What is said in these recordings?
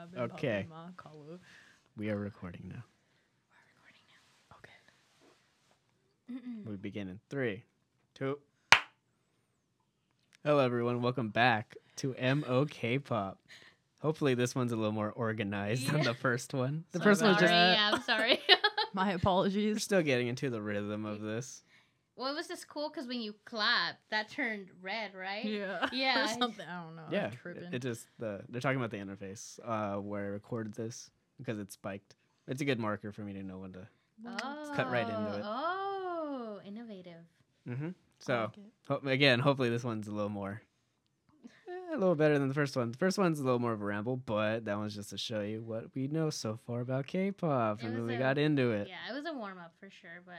I've been Okay. popping my uh, collar. We are recording now. Okay. We begin in three, two. Hello, everyone. Welcome back to MOK Pop. Hopefully, this one's a little more organized than the first one. The Sorry first one was about just. that. yeah, I'm sorry. My apologies. We're apologies. still getting into the rhythm of this. Well, it was just cool because when you clap, that turned red, right? Yeah. Yeah. or something. I don't know. Yeah, it, it just the they're talking about the interface uh, where I recorded this because it's spiked. It's a good marker for me to know when to. Oh, cut right into it. Oh, innovative. Mm-hmm. So like ho- again, hopefully this one's a little more, eh, a little better than the first one. The first one's a little more of a ramble, but that one's just to show you what we know so far about K-pop It and when was we a- got into it. Yeah, it was a warm up for sure, but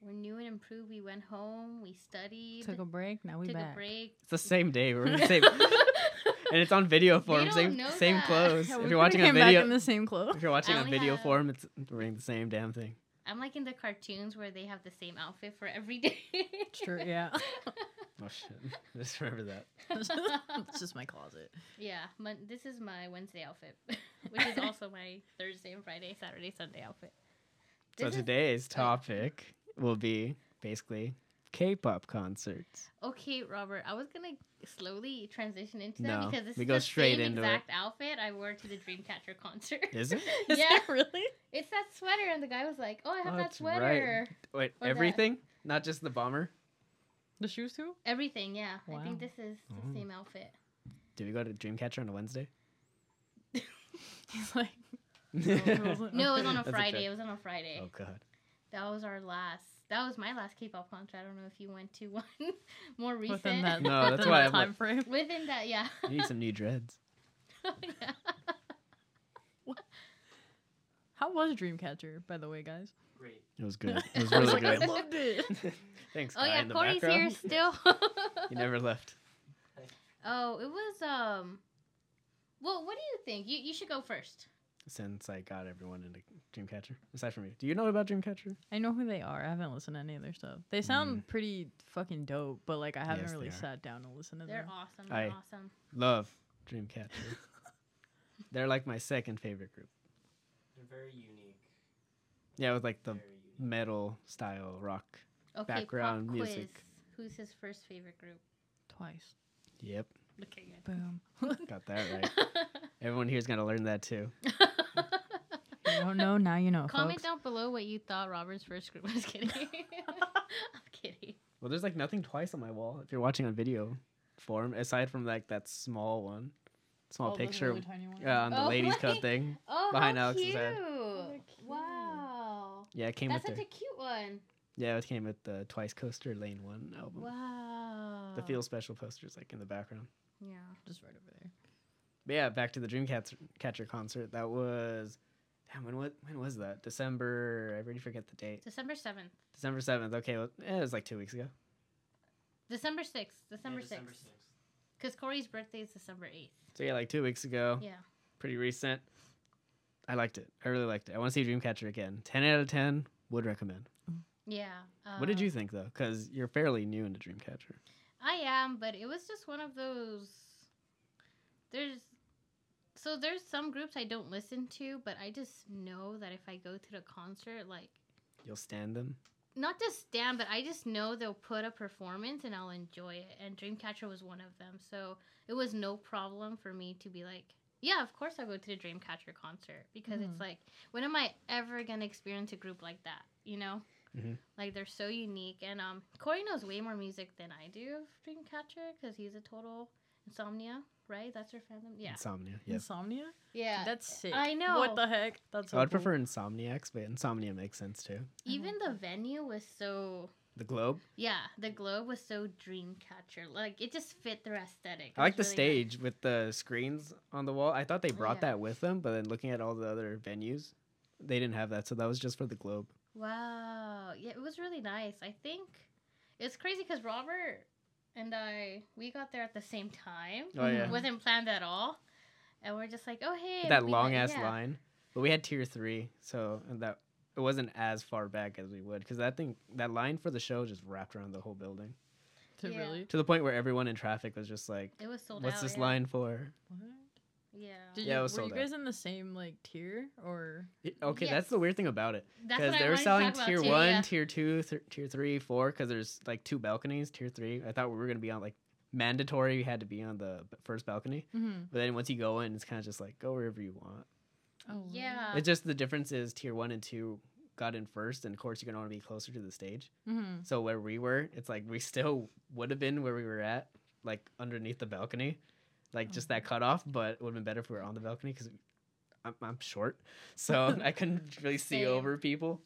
we're new and improved. We went home, we studied, Took a break. Now we took back. a break. It's the same day. We're in the same, and it's on video form. Same same that. clothes. Yeah, if you're watching a came back video, in the same clothes. if you're watching a video have- form, it's wearing the same damn thing. I'm like in the cartoons where they have the same outfit for every day. True. Yeah. Oh shit! Just remember that. it's just my closet. yeah, mon- this is my Wednesday outfit, which is also my Thursday and Friday, Saturday, Sunday outfit. So This is- today's topic will be basically K-pop concerts. Okay, Robert, I was gonna slowly transition into No, that because this we is go the straight same into it. exact outfit I wore to the Dreamcatcher concert. Is it? Is Yeah. that really? It's that sweater, and the guy was like, "Oh, I have Oh, that that's right. sweater." Wait, Or that- everything? Not just the bomber? The shoes too? Everything, yeah. I think this is the Oh. same outfit. Did we go to Dreamcatcher on a Wednesday? He's like, no, it wasn't. No, it was on a Friday. okay. It was on a Friday. Oh god. That was our last. That was my last K-pop concert. I don't know if you went to one more recent. within that, No, that's within why that I'm like- time frame. Within that, yeah. You need some new dreads. yeah. How was Dreamcatcher, by the way, guys? Great. It was good. It was I was really like, good. I loved it. Thanks, Oh Kai, yeah, in the Corey's background. here still. you never left. Oh, it was um. Well, what do you think? You you should go first. Since I got everyone into Dreamcatcher, aside from me, do you know about Dreamcatcher? I know who they are. I haven't listened to any of their stuff. They sound pretty fucking dope, but like I haven't Mm. Yes, really sat down and listened to them. They're them. awesome. They're I- awesome. Love Dreamcatcher. They're like my second favorite group. They're very unique. Yeah, with like the metal style rock. Okay, background pop music. quiz. Who's his first favorite group? Twice. Yep, Okay, Boom. got that right. good. Everyone here's gonna learn that too. you don't know, now you know, Comment folks. down below what you thought Robert's first group was. Kidding. I'm kidding. Well, there's like nothing twice on my wall. If you're watching on video form, aside from like that small one, small oh, picture, yeah, on the Oh, ladies' wait. cup thing. Oh, Behind how Alex's cute. Oh, head. Wow. Yeah, it came That's with such the a cute one. yeah, it came with the Twice Coaster Lane One album. Wow. The Feel Special posters like in the background. Yeah. Just right over there. But yeah, back to the Dreamcatcher concert. That was damn. When what? When was that? December. I already forget the date. December 7th. December seventh. Okay, well, eh, it was like two weeks ago. December 6th. December 6th. December 6th. Because Corey's birthday is December 8th. So yeah, like two weeks ago. Yeah. Pretty recent. I liked it. I really liked it. I want to see Dreamcatcher again. Ten out of ten. Would recommend. Yeah. what did you think though? Because you're fairly new into Dreamcatcher. I am, but it was just one of those. There's. So there's some groups I don't listen to, but I just know that if I go to the concert, like, You'll stand them. not just stand, but I just know they'll put a performance and I'll enjoy it. And Dreamcatcher was one of them. So it was no problem for me to be like, yeah, of course I'll go to the Dreamcatcher concert because it's Mhm. like, when am I ever going to experience a group like that? You know? Mhm. Like they're so unique. And um, Corey knows way more music than I do of Dreamcatcher because he's a total insomnia, right? That's your fandom? Yeah. Insomnia. Yes. Insomnia? Yeah. That's sick. I know. What the heck? That's so I would cool. prefer Insomniacs, but Insomnia makes sense too. Even the venue was so. The Globe. Yeah, the globe was so Dreamcatcher. Like it just fit their aesthetic. It I like the was really nice. stage with the screens on the wall. I thought they Oh, brought yeah. that with them, but then looking at all the other venues, they didn't have that. So that was just for the Globe. Wow. Yeah, it was really nice. I think it's crazy because Robert and I we got there at the same time. Oh yeah, wasn't planned at all, and we're just like, oh hey, that long ass yeah. line. But we had tier three, so that it wasn't as far back as we would because that thing that line for the show just wrapped around the whole building To Yeah. really? to the point where everyone in traffic was just like, It was sold "What's out. this yeah. line for?" What? Yeah. Did Yeah, it you, was were sold you out. guys in the same like tier or? Y- Okay, Yes. that's the weird thing about it. Because they were selling tier too, one, yeah. tier two, th- tier three, four. Because there's like two balconies. Tier three, I thought we were gonna be on like mandatory. You had to be on the first balcony. Mm-hmm. But then once you go in, it's kind of just like go wherever you want. Oh Yeah. It's just the difference is tier one and two got in first, and of course you're gonna want to be closer to the stage. Mm-hmm. So where we were, it's like we still would have been where we were at, like underneath the balcony, like just that cutoff. But it would have been better if we were on the balcony because I'm, I'm short, so I couldn't really see Same. over people.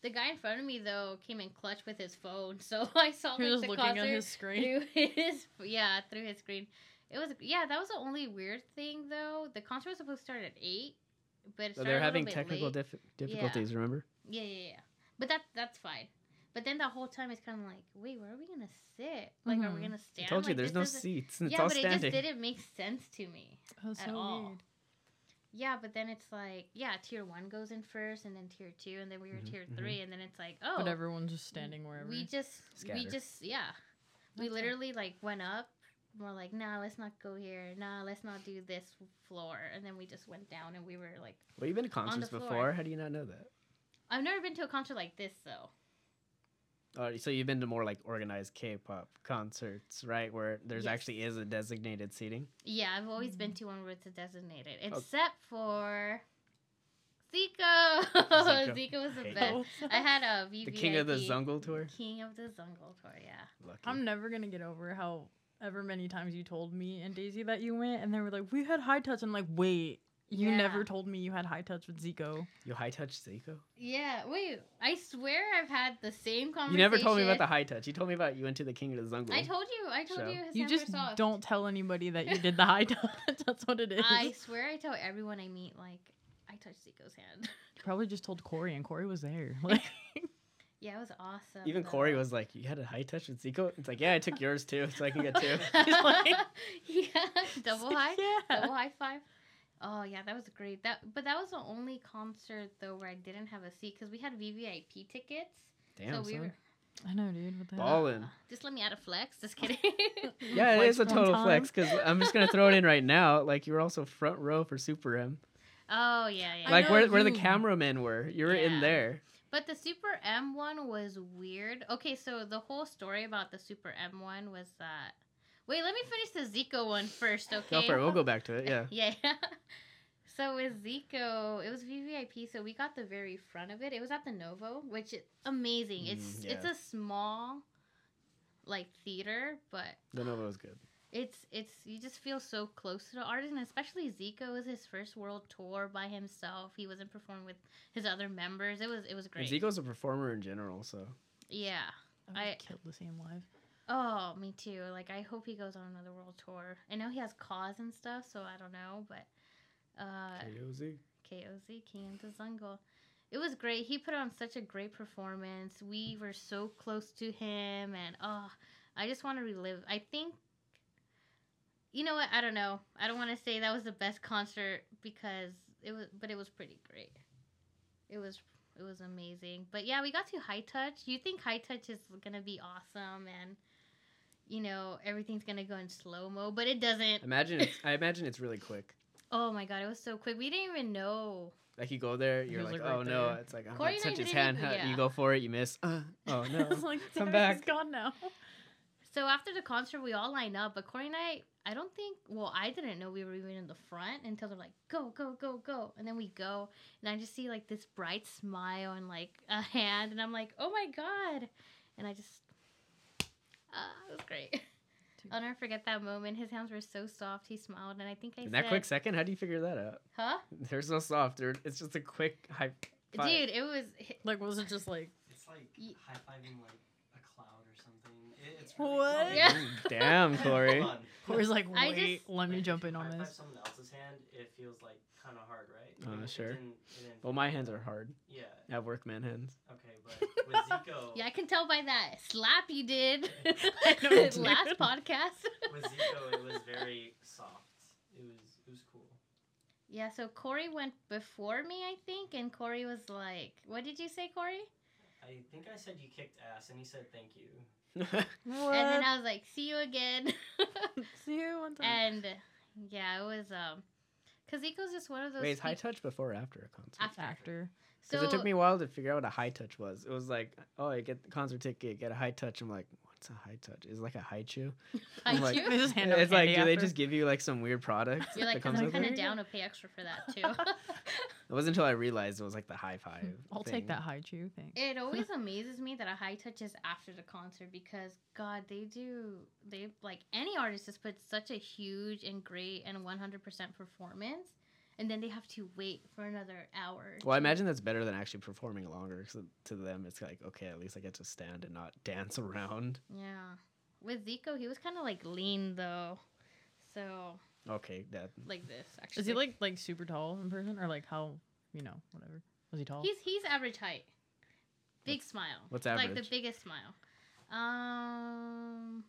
The guy in front of me though came in clutch with his phone, so I saw He like was the looking concert at his screen. through his yeah through his screen. It was yeah that was the only weird thing though. The concert was supposed to start at eight, but it So started they're a little having bit technical late. dif- difficulties. Remember? Yeah, yeah, yeah. But that that's fine. But then the whole time it's kind of like, wait, where are we gonna sit? Like, are we Mhm. gonna stand? I told you Like, there's no doesn't- seats. It's yeah, all but standing. it just didn't make sense to me. That was At so all. weird. Yeah, but then it's like, yeah, tier one goes in first, and then tier two, and then we were Mhm, tier mhm. three, and then it's like, oh, But everyone's just standing wherever. we just, we just, yeah, we That's literally like went up. We're like, nah, let's not go here. Nah, let's not do this floor, and then we just went down, and we were like, Well, you've been to the concerts before. How do you not know that? I've never been to a concert like this though. Oh, so you've been to more like organized K-pop concerts, right? Where there's Yes. actually is a designated seating. Yeah, I've always been to one where it's a designated, Oh. except for Zico. Zico. Zico was the Hate best. I had a VVIP. The King of the Zungle tour. King of the Zungle tour, yeah. Lucky. I'm never gonna get over how ever many times you told me and Daisy that you went, and they were like, "We had high touch." I'm like, "Wait, you Yeah. never told me you had high touch with Zico." you high touch Zico. Yeah, wait. I swear I've had the same conversation. You never told me about the high touch. You told me about you went to the King of the Zungle. I told you. I told So- you. You just soft. don't tell anybody that you did the high touch. That's what it is. I swear I tell everyone I meet like I touched Zico's hand. You probably just told Corey, and Corey was there. Like, yeah, it was awesome. Even though. Corey was like, "You had a high touch with Zico." It's like, "Yeah, I took yours too, so I can get two. He's like- yeah, double high. yeah. double high five. Oh yeah, that was great. That but that was the only concert though where I didn't have a seat because we had VVIP tickets. Damn, so we son. were I know, dude. What the hell? Ballin'. just let me add a flex. Just kidding. Yeah, it is a total time. flex because I'm just gonna throw it in right now. Like you were also front row for Super M. oh yeah, yeah. Like know where where the cameramen were, you were Yeah. in there. But the Super M one was weird. Okay, so the whole story about the Super M one was that. Wait, let me finish the Zico one first, okay? Go for it. We'll go back to it. Yeah. Yeah. so with Zico, it was VVIP, so we got the very front of it. It was at the Novo, which is amazing. It's Mm, it's yeah. a small like theater, but The Novo was good. it's it's you just feel so close to the artist, and especially Zico was his first world tour by himself. He wasn't performing with his other members. It was it was And great. Zico's a performer in general, so yeah. I I- would kill to see him live. Oh, me too. Like I hope he goes on another world tour. I know he has KOZ and stuff, so I don't know, but uh KOZ. KOZ King of the Zungle. It was great. He put on such a great performance. We were so close to him and oh, I just want to relive. I think You know what? I don't know. I don't want to say that was the best concert because it was but it was pretty great. It was it was amazing. But yeah, we got to high touch. You think high touch is going to be awesome and you know, everything's going to go in slow-mo, but it doesn't. Imagine it's, I imagine it's really quick. Oh my god, it was so quick. We didn't even know Like you go there, you're like, like, right oh no, there. it's like I'm Corey gonna touch his hand. even- yeah. You go for it, you miss. Uh, oh no, was like, come "Damn, back. He's gone now. So after the concert, we all line up, but Corey and I, I don't think, well, I didn't know we were even in the front until they're like, go, go, go, go. And then we go, and I just see like this bright smile and like a hand, and I'm like, oh my God. And I just, ah, it was great. I'll never forget that moment. His hands were so soft. He smiled, and I think I In said, that quick second, how do you figure that out? huh? They're so soft, dude. It's just a quick high. Five. Dude, it was, Like, was it just like, It's like Ye- high fiving like a cloud or something. It, it's really What? fun. Yeah. Damn, Corey. Fun. Corey's like, I wait, just- let me Like, jump in you on high-five this. someone else's hand, it feels like kind of hard, right? Uh, It- it sure. didn't- it didn't Well, my hands are hard. Yeah. I have workman hands. Okay, but with Zico, yeah, I can tell by that slap you did you did. last podcast. with Zico, it was very soft. It was it was cool. Yeah, so Corey went before me, I think, and Corey was like, "What did you say, Corey?" I think I said you kicked ass, and he said thank you. What? And then I was like, "See you again." See you one time. and yeah, it was um Because Zico's just one of those. Wait, is high peop- touch before or after a concert? After. Actor. Because So it took me a while to figure out what a high touch was. It was like, oh, I get the concert ticket, get a high touch. I'm like, what's a high touch? Is it like a high chew? I'm High like- chew? They just hand out It's like, candy do they just give you like some weird product? You're that like, comes I'm with kind it? of down to pay extra for that too. It wasn't until I realized it was like the high five. I'll thing. take that high chew thing. it always amazes me that a high touch is after the concert because God, they do they like any artist just put such a huge and great and 100% performance, and then they have to wait for another hour. Well, I imagine that's better than actually performing longer. So to them, it's like, okay, at least I get to stand and not dance around. Yeah, with Zico, he was kind of like lean though, so Okay, that like this actually. Is he like like super tall in person or like how you know whatever? Was he tall? He's he's average height. Big smile. what's average? Like the biggest smile. Um,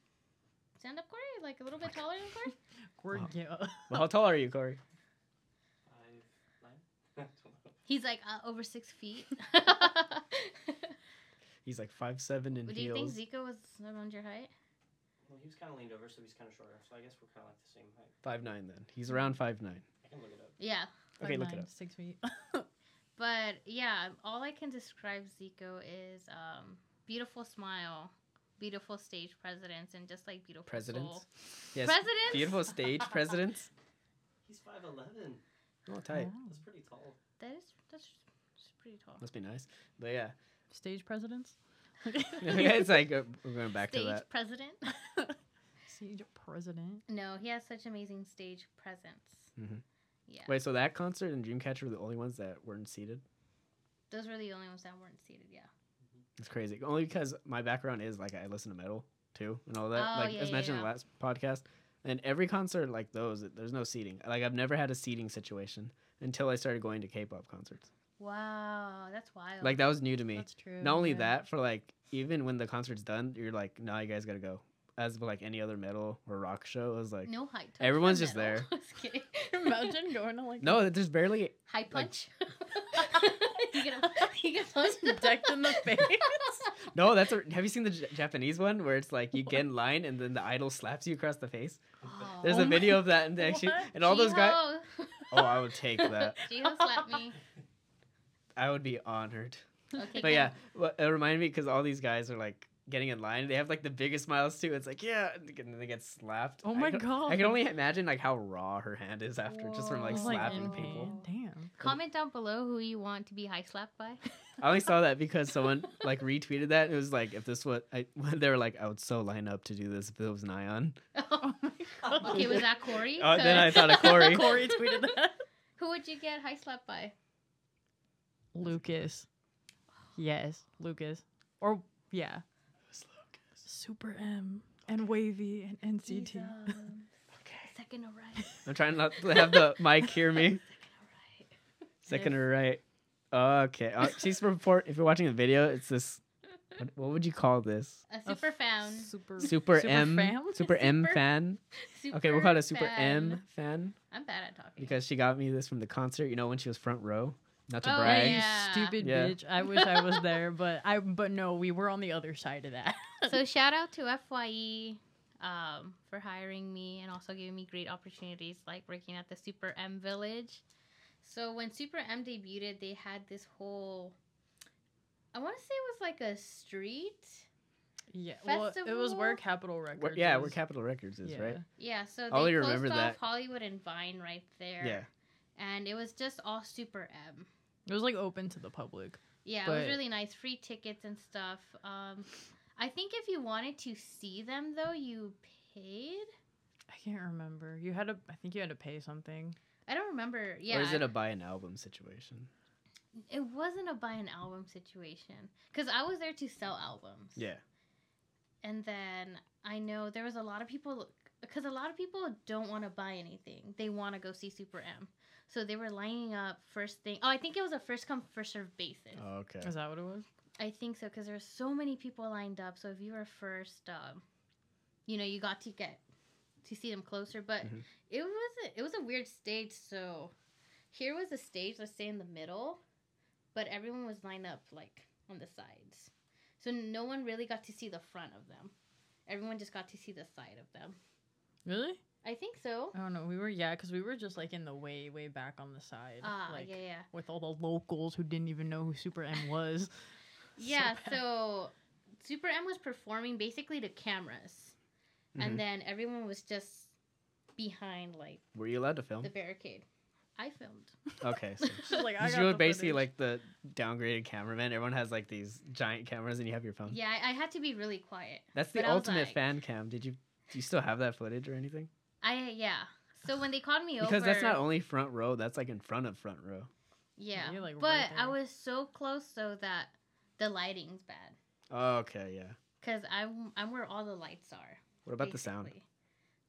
stand up Corey, like a little bit taller than Corey. Corey, Wow. yeah. well, how tall are you, Corey? Five nine. I don't know. He's like uh, over six feet. He's like five seven in Do you think heels. Zico was around your height? Well, he was kind of leaned over, so he's kind of shorter. So I guess we're kind of like the same height. Five nine then. He's around five nine. I can look it up. Yeah, Okay, look it 5'9", up. Six feet. but yeah, all I can describe Zico is um, beautiful smile, beautiful stage presence, and just like beautiful Presidents. soul. Yes. Presidents? Beautiful stage presidents. He's five eleven. Oh, tight. Wow. That's pretty tall. That is that's, that's pretty tall. Must be nice. But yeah, Stage presidents. it's like uh, we're going back Stage to that. president. Stage president. No, he has such amazing stage presence. Mhm. Yeah, Wait, so that concert and Dreamcatcher were the only ones that weren't seated? those were the only ones that weren't seated. Yeah. It's crazy. Only because my background is like I listen to metal too and all that. Oh, like yeah, as yeah, mentioned in the last podcast. And every concert like those, there's no seating. Like I've never had a seating situation until I started going to K-pop concerts. Wow, that's wild. Like that was new to me. That's true. Not only yeah. that, for like even when the concert's done, you're like, nah, you guys gotta go. As with like any other metal or rock show, it was like, no high touch everyone's just metal. there. Just kidding. Imagine going to like no, there's barely. High punch. you get a you get punched decked in the face. No, that's a. Have you seen the J- Japanese one where it's like you get in line and then the idol slaps you across the face? Oh. There's a video of that and actually, and all those guys. Oh, I would take that. Jiho slapped me. I would be honored. Okay, But yeah, well, it reminded me because all these guys are like getting in line. They have like the biggest smiles too. It's like yeah, and then they get slapped. Oh my can- god. I can only imagine like how raw her hand is after just from like Whoa. Like, slapping oh, people. Damn. Comment down below who you want to be high slapped by. I only saw that because someone like retweeted that. It was like if this was I, they were like I would so line up to do this if it was Nyan. Oh my god. okay, was that Corey? Oh, then I thought of Corey. Corey tweeted that. Who would you get high slapped by? Lucas. Yes, Lucas. Or yeah, Super M and WayV and NCT. He's, um, Second to right. I'm trying not to have the mic hear me. Second to right. Second or right. Okay. Uh, she's report. If you're watching the video, it's this. What, what would you call this? A super fan. Super Super, M. fam? Super M fan. Super Okay, we'll call it a super fan. M fan I'm bad at talking. because she got me this from the concert. You know when she was front row. Not to Oh, brag. You yeah. stupid Yeah. bitch. I wish I was there, but I but no, we were on the other side of that. so shout out to FYE um, for hiring me and also giving me great opportunities like working at the Super M Village. So when Super M debuted, they had this whole I want to say it was like a street. yeah, well, it was where Capitol Records. Where, yeah, is. where Capitol Records is, Yeah. right? Yeah, so they I only closed remember off that. Hollywood and Vine right there. Yeah. And it was just all Super M. It was like open to the public. Yeah, it was really nice. Free tickets and stuff. Um, I think if you wanted to see them though, you paid. I can't remember. You had to. I think you had to pay something. I don't remember. Yeah, Or is it a buy an album situation? it wasn't a buy an album situation because I was there to sell albums. Yeah. And then I know there was a lot of people because a lot of people don't want to buy anything. They want to go see Super M. So they were lining up first thing. Oh, I think it was a first come first serve basis. Oh, okay. Is that what it was? I think so because there were so many people lined up. So if you were first, um, you know, you got to get to see them closer. But Mhm. it was a, it was a weird stage. So here was a stage, let's say in the middle, but everyone was lined up like on the sides. So no one really got to see the front of them. Everyone just got to see the side of them. Really? I think so. I don't know. We were yeah, because we were just like in the way way back on the side. Ah, like, yeah, yeah. With all the locals who didn't even know who Super M was. Yeah, bad. so Super M was performing basically to cameras. Mhm. And then everyone was just behind like Were you allowed to film? the barricade. I filmed. Okay, so She's like, I you were basically footage. like the downgraded cameraman. Everyone has like these giant cameras, and you have your phone. Yeah, I, I had to be really quiet. That's the But I was ultimate like- fan cam. Did you? Do you still have that footage or anything? I yeah. So when they called me over Because that's not only front row. That's like in front of front row. Yeah. Like, but right I was so close so that the lighting's bad. Oh, okay, yeah. Cause I'm I'm where all the lights are. What about the sound?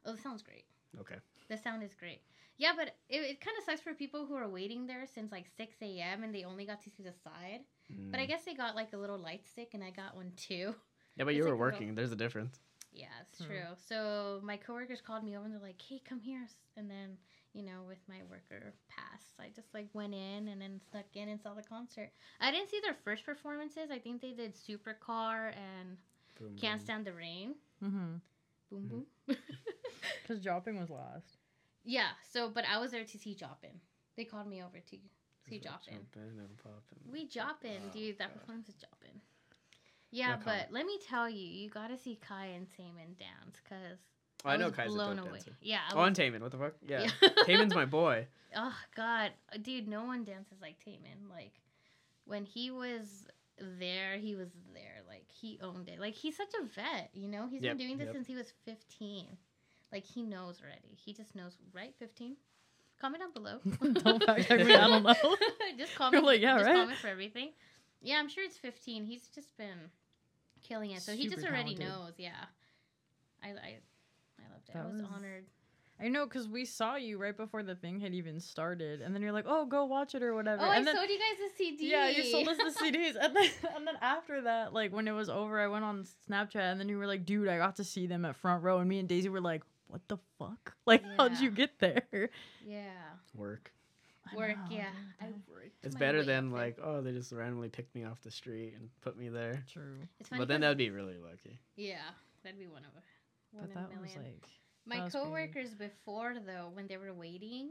Oh, the sound's great. Okay. The sound is great. Yeah, but it, it kind of sucks for people who are waiting there since like 6 a.m. and they only got to see the side. But I Mm. guess they got like a little light stick and I got one too. yeah, but it's you were like a little- working. There's a difference. Yeah, it's Hmm. true. So my coworkers called me over and they're like, "Hey, come here." And then, you know, with my worker pass, I just like went in and then snuck in and saw the concert. I didn't see their first performances. I think they did Supercar and Boom, Can't boom. Stand the Rain. Mm-hmm. Boom Mhm. boom. Because Jopping was last. yeah. So, but I was there to see Joppin. They called me over to see Just Joppin. and popping. We Joppin, Oh, dude. That God. performance is Joppin. Yeah, No but let me tell you, you gotta see Kai and Taemin dance because Oh, I know Kai's a blown dope away. dancer. Yeah, I Oh, and was- Taemin. What the fuck? Yeah. Yeah. Taemin's my boy. Oh God, dude, no one dances like Taemin. Like when he was there, he was there. Like he owned it. Like he's such a vet. You know, he's Yep, been doing this yep. since he was fifteen. Like he knows already. He just knows, right? Fifteen. Comment down below. Don't fact check me, I don't know. just comment. like, yeah, just right? comment for everything. Yeah, I'm sure it's fifteen. He's just been killing it. So he just already talented. knows. Yeah. I I, I loved it. That I was, was- honored. I know, because we saw you right before the thing had even started, and then you're like, "Oh, go watch it or whatever." Oh, I and then, sold you guys the CD. Yeah, you sold us the CDs, and then and then after that, like when it was over, I went on Snapchat, and then you were like, "Dude, I got to see them at front row," and me and Daisy were like, "What the fuck? Like, how'd you get there?" Yeah. Work. I Work, know, yeah. I. It's better than up like, oh, they just randomly picked me off the street and put me there. True, But then that'd be really lucky. yeah, that'd be one of a one but in that a was million. like, My that was crazy. coworkers before though, when they were waiting,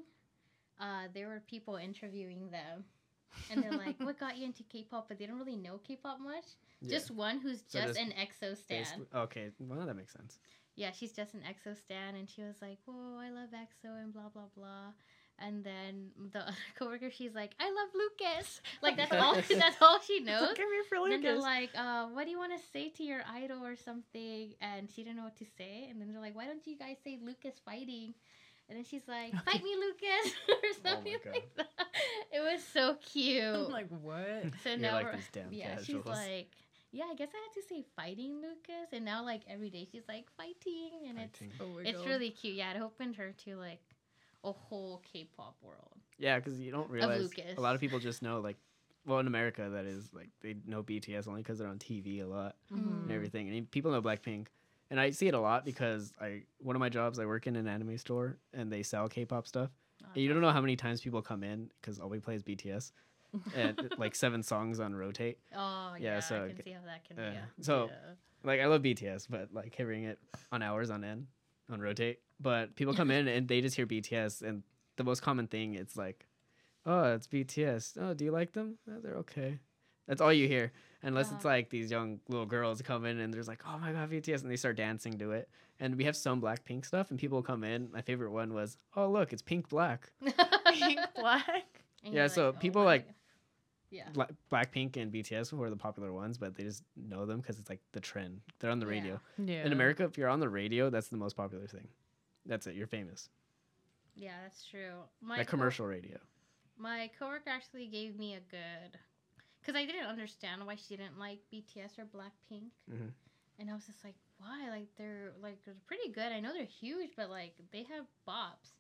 uh, there were people interviewing them, and they're like, "What got you into K-pop?" But they don't really know K-pop much. Yeah. Just one who's So just just an EXO stan. Okay, well that makes sense. Yeah, she's just an EXO stan, and she was like, "Whoa, I love EXO," and blah blah blah. And then the other coworker, she's like, "I love Lucas." Like that's all. that's all she knows. Look at me for And then they're like, uh, what do you want to say to your idol or something? And she didn't know what to say. And then they're like, why don't you guys say Lucas fighting? And then she's like, fight me, Lucas, or my something God. like that. It was so cute. I'm like, what? so You're now like we're- these damn yeah, she's like, yeah, I guess I had to say fighting, Lucas. And now like every day she's like fighting, and Fighting. Oh it's it's God. really cute. Yeah, it opened her to like a whole K-pop world. Yeah, because you don't realize a lot of people just know like, well in America that is like they know BTS only because they're on TV a lot Mhm. and everything, and people know Blackpink, and I see it a lot because I one of my jobs I work in an anime store and they sell K-pop stuff, Oh, and you don't know how many times people come in because all we play is BTS, and like seven songs on rotate. Oh Yeah, yeah, so I can see how that can be. So Yeah. like I love BTS, but like hearing it on hours on end on rotate. But people come in and they just hear BTS, and the most common thing it's like, oh, it's BTS. Oh, do you like them? Oh, they're okay. That's all you hear, unless it's Uh-huh. like these young little girls come in and there's like, oh my god, BTS, and they start dancing to it. And we have some Blackpink stuff, and people come in. My favorite one was, oh look, it's Pink Black. Pink black. Yeah, you're so "Oh people, my like, God." yeah. Bla- Blackpink and BTS were the popular ones, but they just know them because it's like the trend. They're on the Yeah. radio. Yeah. In America, if you're on the radio, that's the most popular thing. That's it. You're famous. Yeah, that's true. My co- commercial radio. my coworker actually gave me a good, because I didn't understand why she didn't like BTS or Blackpink, Mhm. and I was just like, why? Like they're like they're pretty good. I know they're huge, but like they have bops.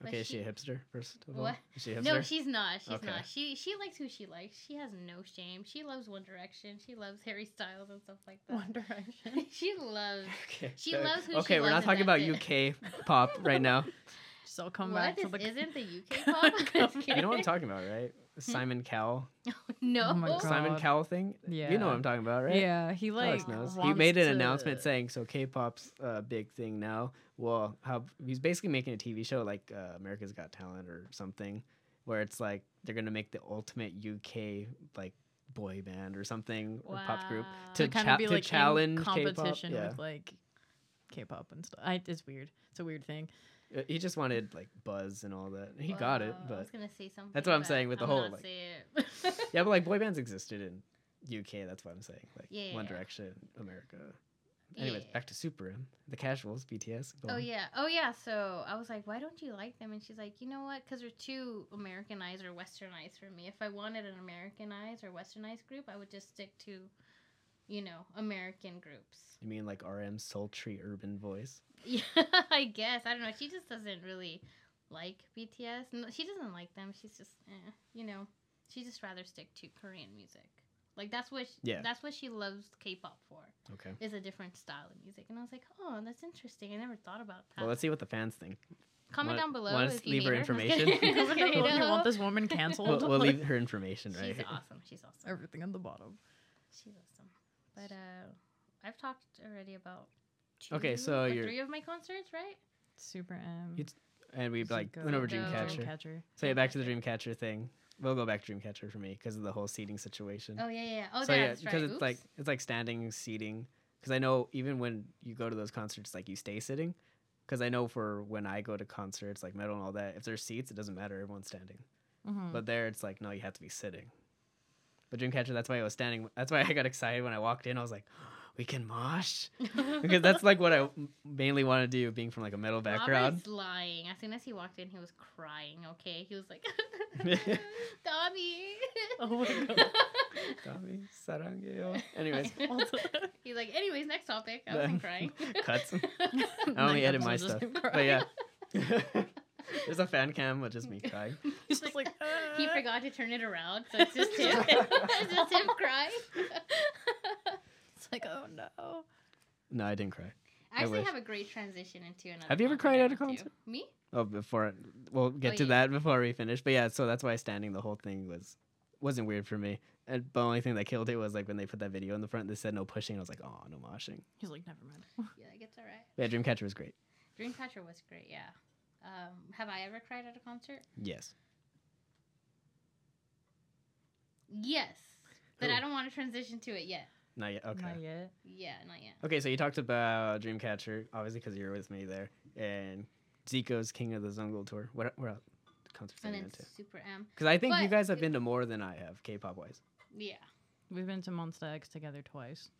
But Okay, is she she- a hipster first of all? What? Is she a hipster? No, she's not. She's Okay. not. She she likes who she likes. She has no shame. She loves One Direction. She loves Harry Styles and stuff like that. One Direction. she loves. okay. she loves who she Okay, we're not talking about that's UK pop right now. Just all come what? back to This the. isn't the UK pop? You know what I'm talking about, right? Simon Cowell. no. Oh my God. Simon Cowell thing. Yeah. You know what I'm talking about, right? Yeah, he Alex like knows. He wants made an to- announcement saying, "So K-pop's a big thing now." Well, how he's basically making a TV show like uh, America's Got Talent or something, where it's like they're gonna make the ultimate UK like boy band or something or pop group Wow. to to kind cha- of be to like challenge in K-pop, competition yeah. with like K-pop and stuff. I, it's weird. It's a weird thing. Uh, He just wanted like buzz and all that. He got it, Wow, I but was gonna say something. That's what I'm saying with the I'm whole, like- yeah, but like boy bands existed in UK. That's what I'm saying. Like Yeah, One. Direction, America. Anyways, Yeah. back to Super M, the casuals, BTS. Oh on. yeah, oh yeah. So I was like, why don't you like them? And she's like, you know what? Because they're too Americanized or Westernized for me. If I wanted an Americanized or Westernized group, I would just stick to, you know, American groups. You mean like RM's sultry urban voice? Yeah, I guess I don't know. She just doesn't really like BTS. No, she doesn't like them. She's just, eh, you know, she just rather stick to Korean music. Like that's what, she, Yeah. that's what she loves K-pop for. Okay. Is a different style of music. And I was like, oh, that's interesting. I never thought about that. Well, let's see what the fans think. Comment wanna- down below wanna if you leave her hate Just information? kidding. Just kidding. you want this woman canceled? We'll, we'll leave her information right She's awesome. She's awesome. everything on the bottom. She's awesome. But uh, I've talked already about two Okay, so or you're- three of my concerts, right? Super M. You And we like Zico, went over Zico. Dreamcatcher. Dreamcatcher. So yeah, back to the Dreamcatcher thing. We'll go back to Dreamcatcher for me because of the whole seating situation. Oh yeah, yeah. Oh, so yeah, that's right. because it's Oops. like it's like standing seating. Because I know even when you go to those concerts, like you stay sitting. Because I know for when I go to concerts like metal and all that, if there's seats, it doesn't matter. Everyone's standing. Mhm. But there, it's like no, you have to be sitting. But Dreamcatcher, that's why I was standing. That's why I got excited when I walked in. I was like, we can mosh because that's like what I mainly want to do, being from like a metal background. Robert's lying. As soon as he walked in, he was crying. Okay, he was like, "Dami." Oh my God. Dami sarangeo. Anyways, he's like, "Anyways, next topic." I wasn't crying. cuts. I only edit my stuff. But yeah. There's a fan cam with just me crying. He's just like, he "Ah." forgot to turn it around, so it's just him. it's just him crying. It's like, oh no. No, I didn't cry. I I actually wish. have a great transition into another. Have you ever cried I at a went to. concert? Me? Oh, before we'll get Oh, to yeah. that before we finish. But yeah, so that's why standing the whole thing was wasn't weird for me. And the only thing that killed it was like when they put that video in the front. They said no pushing. I was like, oh, no moshing. He's like, never mind. Yeah, like it's alright. But yeah, Dreamcatcher was great. Dreamcatcher was great. Yeah. Um, have I ever cried at a concert? Yes. Yes, but Who? I don't want to transition to it yet. Not yet. Okay. Not yet. Yeah, not yet. Okay, so you talked about Dreamcatcher, obviously because you were with me there, and Zico's King of the Jungle tour. What what else concerts have And you then? Super M. Because I think you guys have been to more than I have, K-pop wise. Yeah. We've been to Monsta X together twice.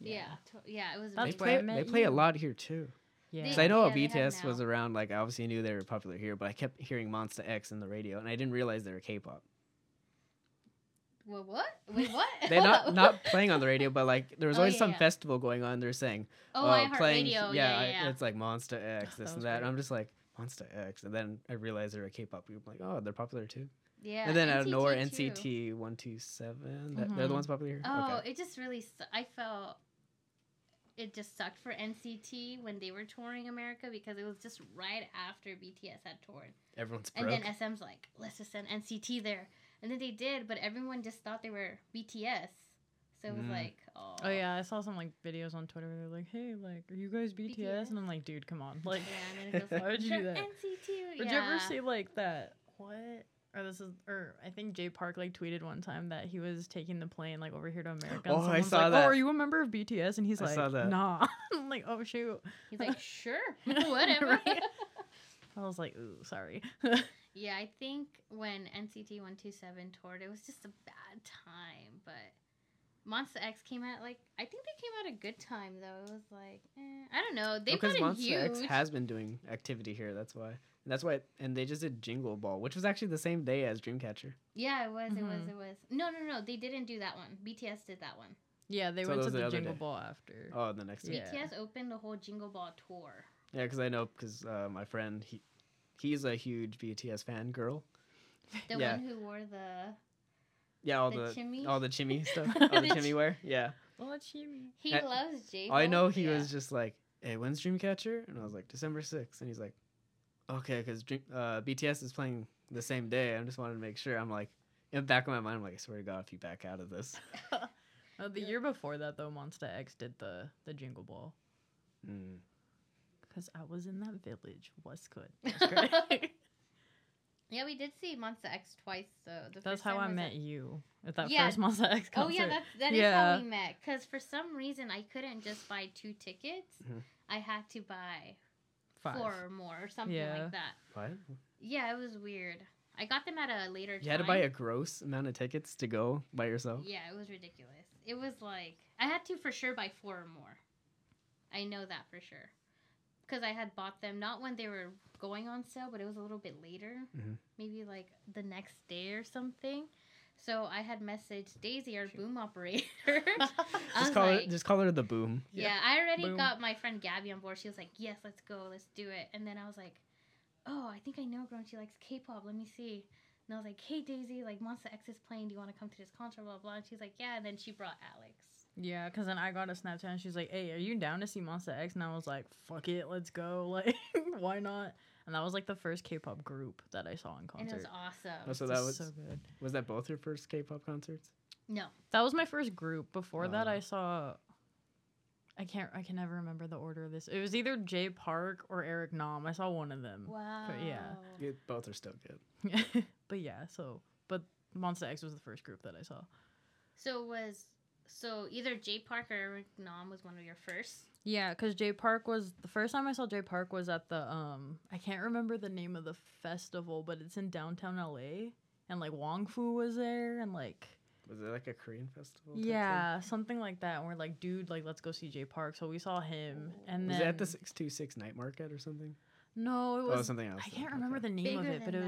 Yeah. to- Yeah. It was. They That's amazing. where I play, they play a lot here too. Yeah. Because I know Yeah, BTS was around. Like I obviously knew they were popular here, but I kept hearing Monsta X in the radio, and I didn't realize they were K-pop. Well, what? Wait, what? They're not not playing on the radio, but like there was Oh, always yeah, some yeah. festival going on. They're saying, Oh, uh, iHeartRadio. playing, Yeah, yeah, yeah, I- it's like Monsta X, That this and was that. And. I'm just like Monsta X, and then I realized they're a K-pop group. I'm like, oh, they're popular too. Yeah. and then out of nowhere, NCT too. NCT one two seven. They're the Mhm. ones popular here. Oh, okay. it just really. Su- I felt it just sucked for NCT when they were touring America because it was just right after BTS had toured, Everyone's broke. and then SM's like, let's just send NCT there, and then they did, but everyone just thought they were BTS, so it was Mm. like, oh, Oh yeah, I saw some like videos on Twitter. where They're like, "Hey, like, are you guys BTS?" BTS? And I'm like, "Dude, come on!" Like, yeah, and then it goes, why would you do that? NCT, Did yeah. you ever see like that? What? Or this is, or I think Jay Park like tweeted one time that he was taking the plane like over here to America. and Oh, I saw like, that. Oh, are you a member of BTS? And he's I like, saw that. Nah. I'm like, oh shoot. He's like, sure, whatever. Right? I was like, ooh, sorry. Yeah, I think when NCT 127 toured, it was just a bad time. But Monsta X came out like I think they came out a good time though. It was like eh, I don't know. They because put in Monster huge. X has been doing activity here. That's why. And that's why. And they just did Jingle Ball, which was actually the same day as Dreamcatcher. yeah, it was. It was. Mhm. It was. No, no, no. They didn't do that one. BTS did that one. yeah, they So went to the the Jingle day. Ball after. Oh, the next day. Yeah. BTS opened the whole Jingle Ball tour. Yeah, because I know because uh, my friend he he's a huge BTS fan girl. The Yeah. one who wore the Yeah, all The the, chimmy? all the chimmy stuff, all the The chimmy wear. Yeah, Oh, Jimmy. he I- loves J. I know he yeah. was just like, "Hey, when's Dreamcatcher?" And I was like, "December 6th. And he's like, okay, because uh, BTS is playing the same day. I just wanted to make sure. I'm like, in the back of my mind, I'm like, I swear to God, if you back out of this. Oh, the year before that though, Monsta X did the the Jingle Ball Mm. because I was in that village. Was good? That's great. Yeah, we did see Monsta X twice. So the That's first how time I met at- you at that Yeah. first Monsta X concert. Oh yeah, that's that is Yeah. how we met. Cause for some reason I couldn't just buy two tickets. Mhm. I had to buy Five. four or more or something Yeah. like that. What? Yeah, it was weird. I got them at a later time. You had to buy a gross amount of tickets to go by yourself? Yeah, it was ridiculous. It was like I had to for sure buy four or more. I know that for sure. Because I had bought them not when they were going on sale, but it was a little bit later, Mhm. maybe like the next day or something. So I had messaged Daisy, our boom operator. Just call like, it. Just call her the boom. yeah, I already Boom. got my friend Gabby on board. She was like, "Yes, let's go, let's do it." And then I was like, "Oh, I think I know a girl. and She likes K-pop. Let me see." And I was like, "Hey, Daisy, like Monsta X is playing. Do you want to come to this concert?" Blah blah. And she's like, "Yeah." And then she brought Alex. Yeah, because then I got a Snapchat and she's like, "Hey, are you down to see Monsta X?" And I was like, "Fuck it, let's go! Like, why not?" And that was like the first K-pop group that I saw in concert. And it was awesome. Oh, so that was so good. was that both your first K-pop concerts? No, That was my first group. Before that, Oh. I saw. I can't. I can never remember the order of this. It was either Jay Park or Eric Nam. I saw one of them. wow. yeah. Yeah, both are still good. but yeah, so but Monsta X was the first group that I saw. So it was so either Jay Park or Eric Nam was one of your first. Yeah, because Jay Park was the first time I saw Jay Park was at the um I can't remember the name of the festival, but it's in downtown LA, and like Wong Fu was there, and like Was it like a Korean festival? type thing? yeah, something like that. And we're like, dude, like let's go see Jay Park. So we saw him, and Was then it at the six two six night market or something? no, it Oh, was something else. I can't remember Okay. the name of it, but than it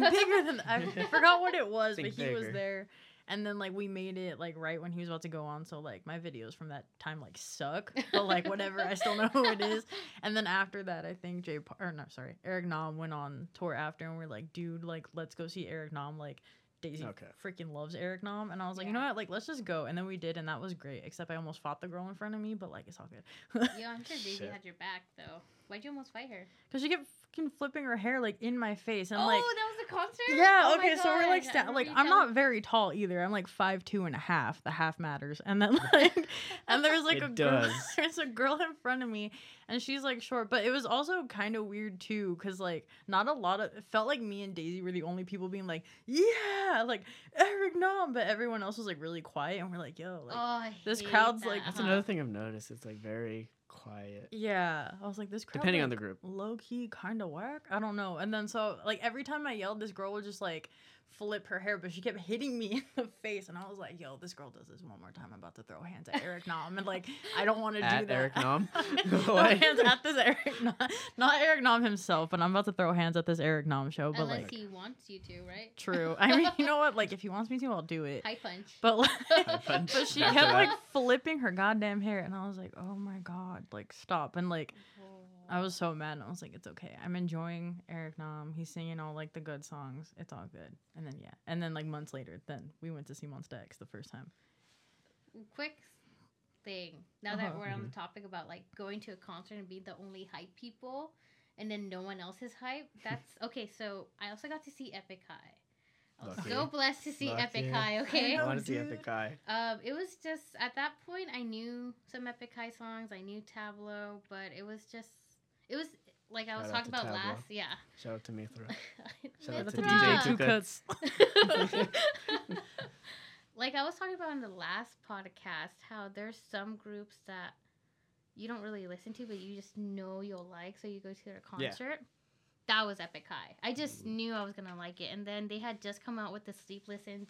was bigger than I forgot what it was, Think but he was there. And then like we made it like right when he was about to go on, so like my videos from that time like suck, but like whatever, I still know who it is. And then after that, I think Jay Par- or no, sorry, Eric Nam went on tour after, and we're like, dude, like let's go see Eric Nam. Like Daisy Okay. freaking loves Eric Nam, and I was like, you know what, like let's just go. And then we did, and that was great. Except I almost fought the girl in front of me, but like it's all good. Yeah, I'm sure Daisy Shit. had your back though. Why'd you almost fight her? Cause she kept fucking flipping her hair like in my face, and oh, like Oh, that was a concert. Yeah, Oh okay, so we're like sta- like I'm not very tall either. I'm like five two and a half. The half matters. And then like and there's like It a girl there's a girl in front of me and she's like short, but it was also kind of weird too cuz like not a lot of it felt like me and Daisy were the only people being like, "Yeah, like Eric Nam," but everyone else was like really quiet and we're like, "Yo, like oh, this hate crowd's, like. That's Uh-huh. another thing I've noticed. It's like very quiet. yeah." I was like, "This crowd Depending on the group. low key kind of whack. I don't know. And then so like every time I yelled, this girl would just like flip her hair, but she kept hitting me in the face, and I was like, "Yo, this girl does this one more time. I'm about to throw hands at Eric Nam." And like, I don't want to do At that. Eric Nam? throw What? hands at this Eric Nam, not Eric Nam himself, but I'm about to throw hands at this Eric Nam show. But Unless like, he wants you to, right? true. I mean, you know what? Like, if he wants me to, I'll do it. High punch. But like, punch. but she After kept like flipping her goddamn hair, and I was like, "Oh my god, like stop!" And like. I was so mad. And I was like, it's okay. I'm enjoying Eric Nam. He's singing all like the good songs. It's all good. And then yeah, and then like months later, then we went to see Monsta X the first time. quick thing. Now that Uh-huh. we're on the topic about like going to a concert and being the only hype people, and then no one else is hype. That's okay. So I also got to see Epic High. I was Lucky. so blessed to see Epic Lucky. High. Okay. I want to see. Epic Guy. Um, it was just at that point I knew some Epic High songs. I knew Tablo, but it was just it was like I was Shout talking about Tablo. last. Yeah. Shout out to Mithra. Shout out to DJ Two Tuka. Cuts. like I was talking about in the last podcast, how there's some groups that you don't really listen to, but you just know you'll like, so you go to their Yeah. concert. That was Epic High. I just mm. knew I was gonna like it, and then they had just come out with the Sleepless in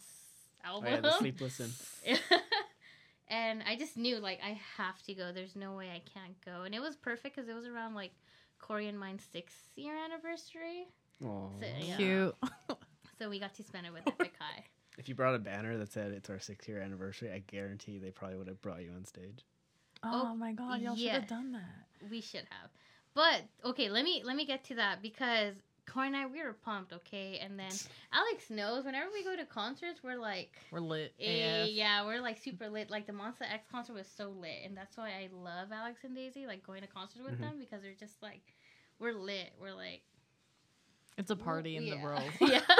Oh, album. yeah, the Sleepless in. and I just knew like I have to go. There's no way I can't go, and it was perfect because it was around like Korean Mind's sixth year anniversary, Aw. So, yeah. Cute. so we got to spend it with Epic High. If you brought a banner that said it's our six year anniversary, I guarantee they probably would have brought you on stage. Oh, oh my god, y'all should yeah. have done that. We should have. But okay, let me let me get to that because Corey and I we were pumped, okay? And then Alex knows whenever we go to concerts, we're like We're lit. eh, yeah, we're like super lit. Like the Monsta X concert was so lit, and that's why I love Alex and Daisy, like going to concerts with Mhm. them because they're just like we're lit. We're like It's a party in the world. yeah.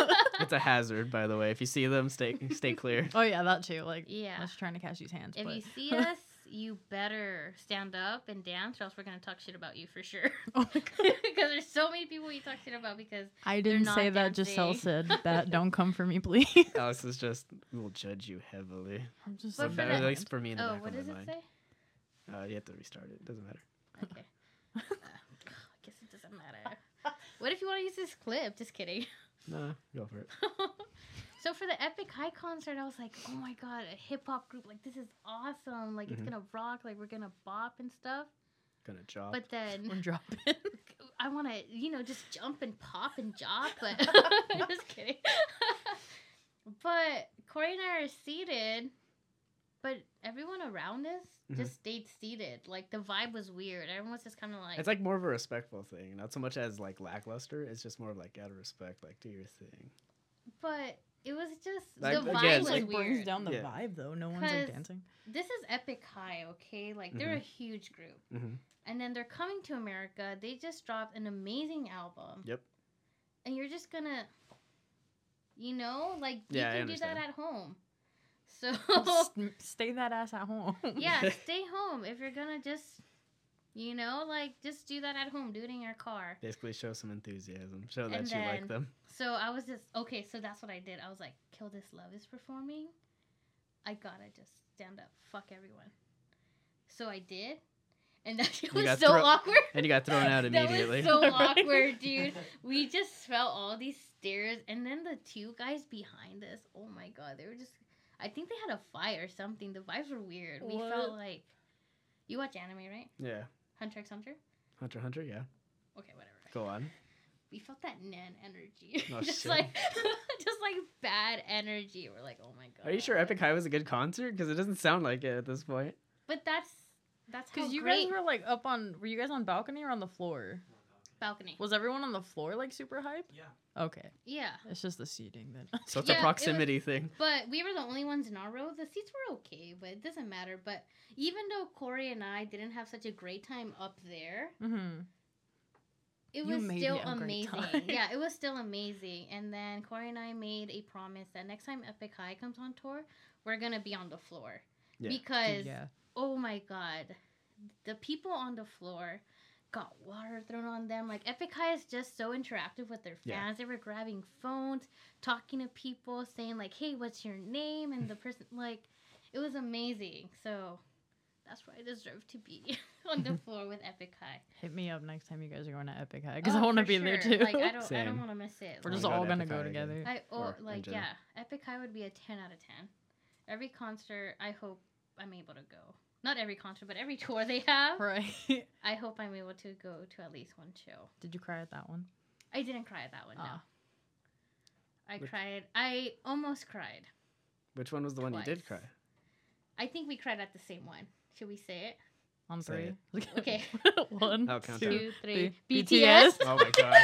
It's a hazard, by the way. If you see them, stay stay clear. oh yeah, that too. Like Yeah. I was trying to catch these hands. If but... you see us, you better stand up and dance, or else we're gonna talk shit about you for sure. oh my god. because there's so many people you talk shit about because I didn't not say that. Giselle dancing. said that. Don't come for me, please. Alex is just we will judge you heavily. I'm just But Or for at least for me in the oh, back what of does my it mind. say? Uh, you have to restart it. Doesn't matter. Okay. Uh, I guess it doesn't matter. What if you want to use this clip? Just kidding. No, go for it. So for the Epic High concert, I was like, oh my god, a hip hop group like this is awesome. Like it's Mhm. gonna rock. Like we're gonna bop and stuff. Gonna chop. But then We're dropping. I want to, you know, just jump and pop and jog, but just kidding. but Corey and I are seated, but everyone around us Mhm. just stayed seated. Like the vibe was weird. Everyone was just kind of like, it's like more of a respectful thing, not so much as like lackluster. It's just more of like out of respect, like do your thing. but it was just Like, the vibe again, was like weird. brings down the Yeah. vibe though. No one's like 'Cause- dancing. This is Epic High, okay? Like they're a huge group, Mm-hmm. and then they're coming to America. They just dropped an amazing album. Yep. and you're just gonna you know like you Yeah, I can do that at home so S- Stay that ass at home. yeah stay home if you're gonna just you know like just do that at home do it in your car. Basically, show some enthusiasm. Show that And you like them. so i was just okay so that's what i did. I was like kill this love is performing. I gotta just stand up. Fuck everyone. So i did. And that shit was so thro- awkward. And you got thrown out immediately. that was so Right? awkward dude. We just felt all these stares and then the two guys behind us oh my god they were just i think they had a fight or something. The vibes were weird. We felt like you watch anime right? Yeah. Hunter x hunter Hunter Hunter, yeah. okay whatever Go on. we felt that Nen energy Oh, just shit. like just like bad energy we're like oh my god Are you sure Epic High was a good concert? Because it doesn't sound like it at this point. but that's that's Because you great guys were like up on. Were you guys on balcony or on the floor? Balcony Was everyone on the floor like super hype? Yeah. Okay, yeah it's just the seating then. So it's Yeah, a it was- proximity thing. But we were the only ones in our row. The seats were okay, but it doesn't matter. But even though Corey and I didn't have such a great time up there, mm-hmm. it was still it a great amazing. yeah, it was still amazing. And then Corey and I made a promise that next time Epic High comes on tour, we're gonna be on the floor Yeah. because yeah. oh my god, the people on the floor got water thrown on them. Like Epic High is just so interactive with their fans. Yeah. They were grabbing phones, talking to people, saying like, "Hey, what's your name?" And the person like, it was amazing. So that's why I deserve to be on the floor with Epic High. Hit me up next time you guys are going to Epic High because oh, I Oh, want to for be there too. Like I don't, I don't want to miss it. We're Wanna just all gonna go High again. together. I Or or like yeah, Epic High would be a ten out of ten. Every concert, I hope I'm able to go. Not every concert, but every tour they have. right. I hope I'm able to go to at least one show. Did you cry at that one? I didn't cry at that one. No, Ah. I Which- cried. I almost cried. Which one was the one you did cry? I think we cried at the same one. Should we say it? On Say three. Okay. one, I'll two, down. Three. three. BTS. Oh my god.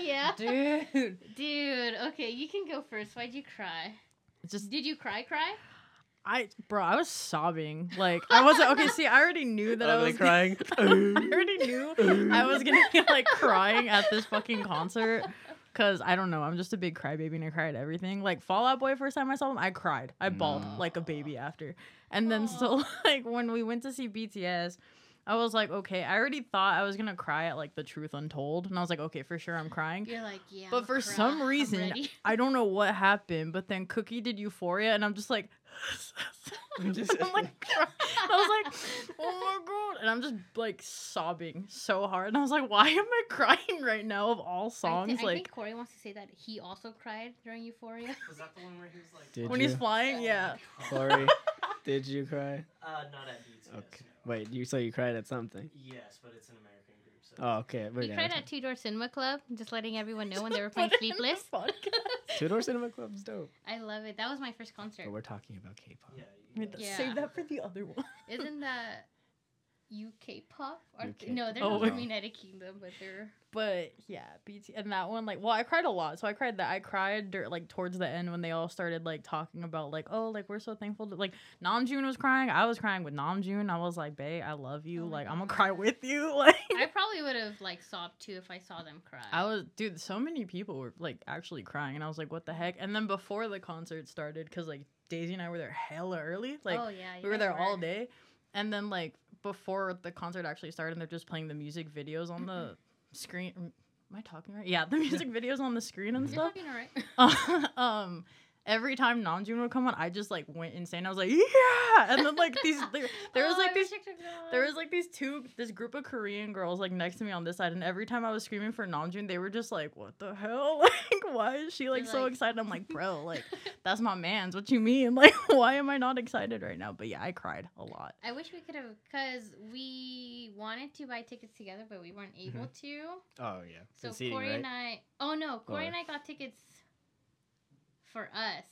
yeah. Dude. Dude, okay, you can go first. Why'd you cry? Just Did you cry? Cry? I, bro, I was sobbing. Like I wasn't okay. See, I already knew that I was crying. I already knew I was gonna be like crying at this fucking concert. Cause I don't know, I'm just a big crybaby and I cry at everything. Like Fall Out Boy, first time I saw him, I cried. I bawled No. like a baby after. And then so like when we went to see BTS, I was like, okay, I already thought I was gonna cry at like The Truth Untold, and I was like, okay, for sure I'm crying. You're like, yeah. But I'ma for cry. some reason. I don't know what happened, but then Kookie did Euphoria, and I'm just like, I'm Just- like, cry- I was like, oh my god, and I'm just like sobbing so hard, and I was like, why am I crying right now of all I, thi- songs? I like think Corey wants to say that he also cried during Euphoria. Was that the one where he was like? Did when you? he's flying, yeah. Corey, did you cry? Uh, not at BTS. Okay. No. Wait, you so you cried at something? Yes, but it's an American group. So. Oh, okay. We're He down. cried at Two Door Cinema Club, just letting everyone know when they were playing it in the Sleepless. Two Door Cinema Club's dope. I love it. That was my first concert. But we're talking about K-pop. Yeah. Yeah. Save that for the other one. Isn't that UK pop. Or UK no, they're pop. not Oh. from United Kingdom, but they're But yeah, BT and that one like well, I cried a lot. So I cried that I cried dur- like towards the end when they all started like talking about like oh like we're so thankful to like Namjoon was crying. I was crying with Namjoon. I was like, "Babe, I love you. Oh my like I'm gonna cry with you." Like I probably would have like sobbed too if I saw them cry. I was dude, so many people were like actually crying and I was like, "What the heck?" And then before the concert started cuz like Daisy and I were there hella early. Like oh yeah, we were guys there all day. And then like before the concert actually started, and they're just playing the music videos on the screen. Am I talking right? Yeah, the music videos on the screen and You're stuff. talking alright. um, every time Namjoon would come on, I just like went insane. I was like, yeah, and then like these, there, there was Oh, like I these. wish I could go. There was like these two, this group of Korean girls like next to me on this side, and every time I was screaming for Namjoon, they were just like, "What the hell? Like, why is she like They're so like- excited?" I'm like, "Bro, like, that's my man's. What you mean? Like, why am I not excited right now?" But yeah, I cried a lot. I wish we could have, cause we wanted to buy tickets together, but we weren't able to. Oh yeah. So The seating, Corey right? and I, oh no, Corey Or- and I got tickets for us.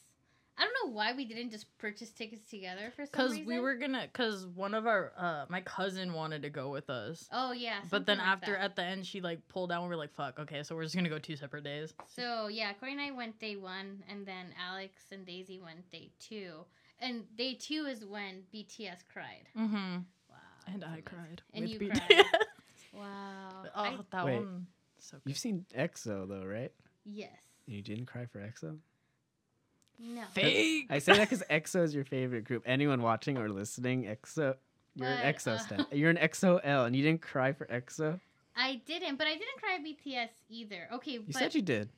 I don't know why we didn't just purchase tickets together for some Cause reason. we were gonna, cause one of our, uh, my cousin wanted to go with us. Oh yeah. But then like after that. at the end she like pulled out and we are like fuck okay so we're just gonna go two separate days So yeah, Corey and I went day one, and then Alex and Daisy went day two. And day two is when BTS cried. mm-hmm Wow. and I amazing. cried And with you BTS. cried. Wow. oh I- that Wait. one so good. You've seen EXO though, right? yes. And you didn't cry for EXO? No. fake I say that because EXO is your favorite group. Anyone watching or listening, EXO, you're an EXO uh, stan. You're an EXO-L, and you didn't cry for EXO. I didn't, but I didn't cry at BTS either. Okay, You but said you did.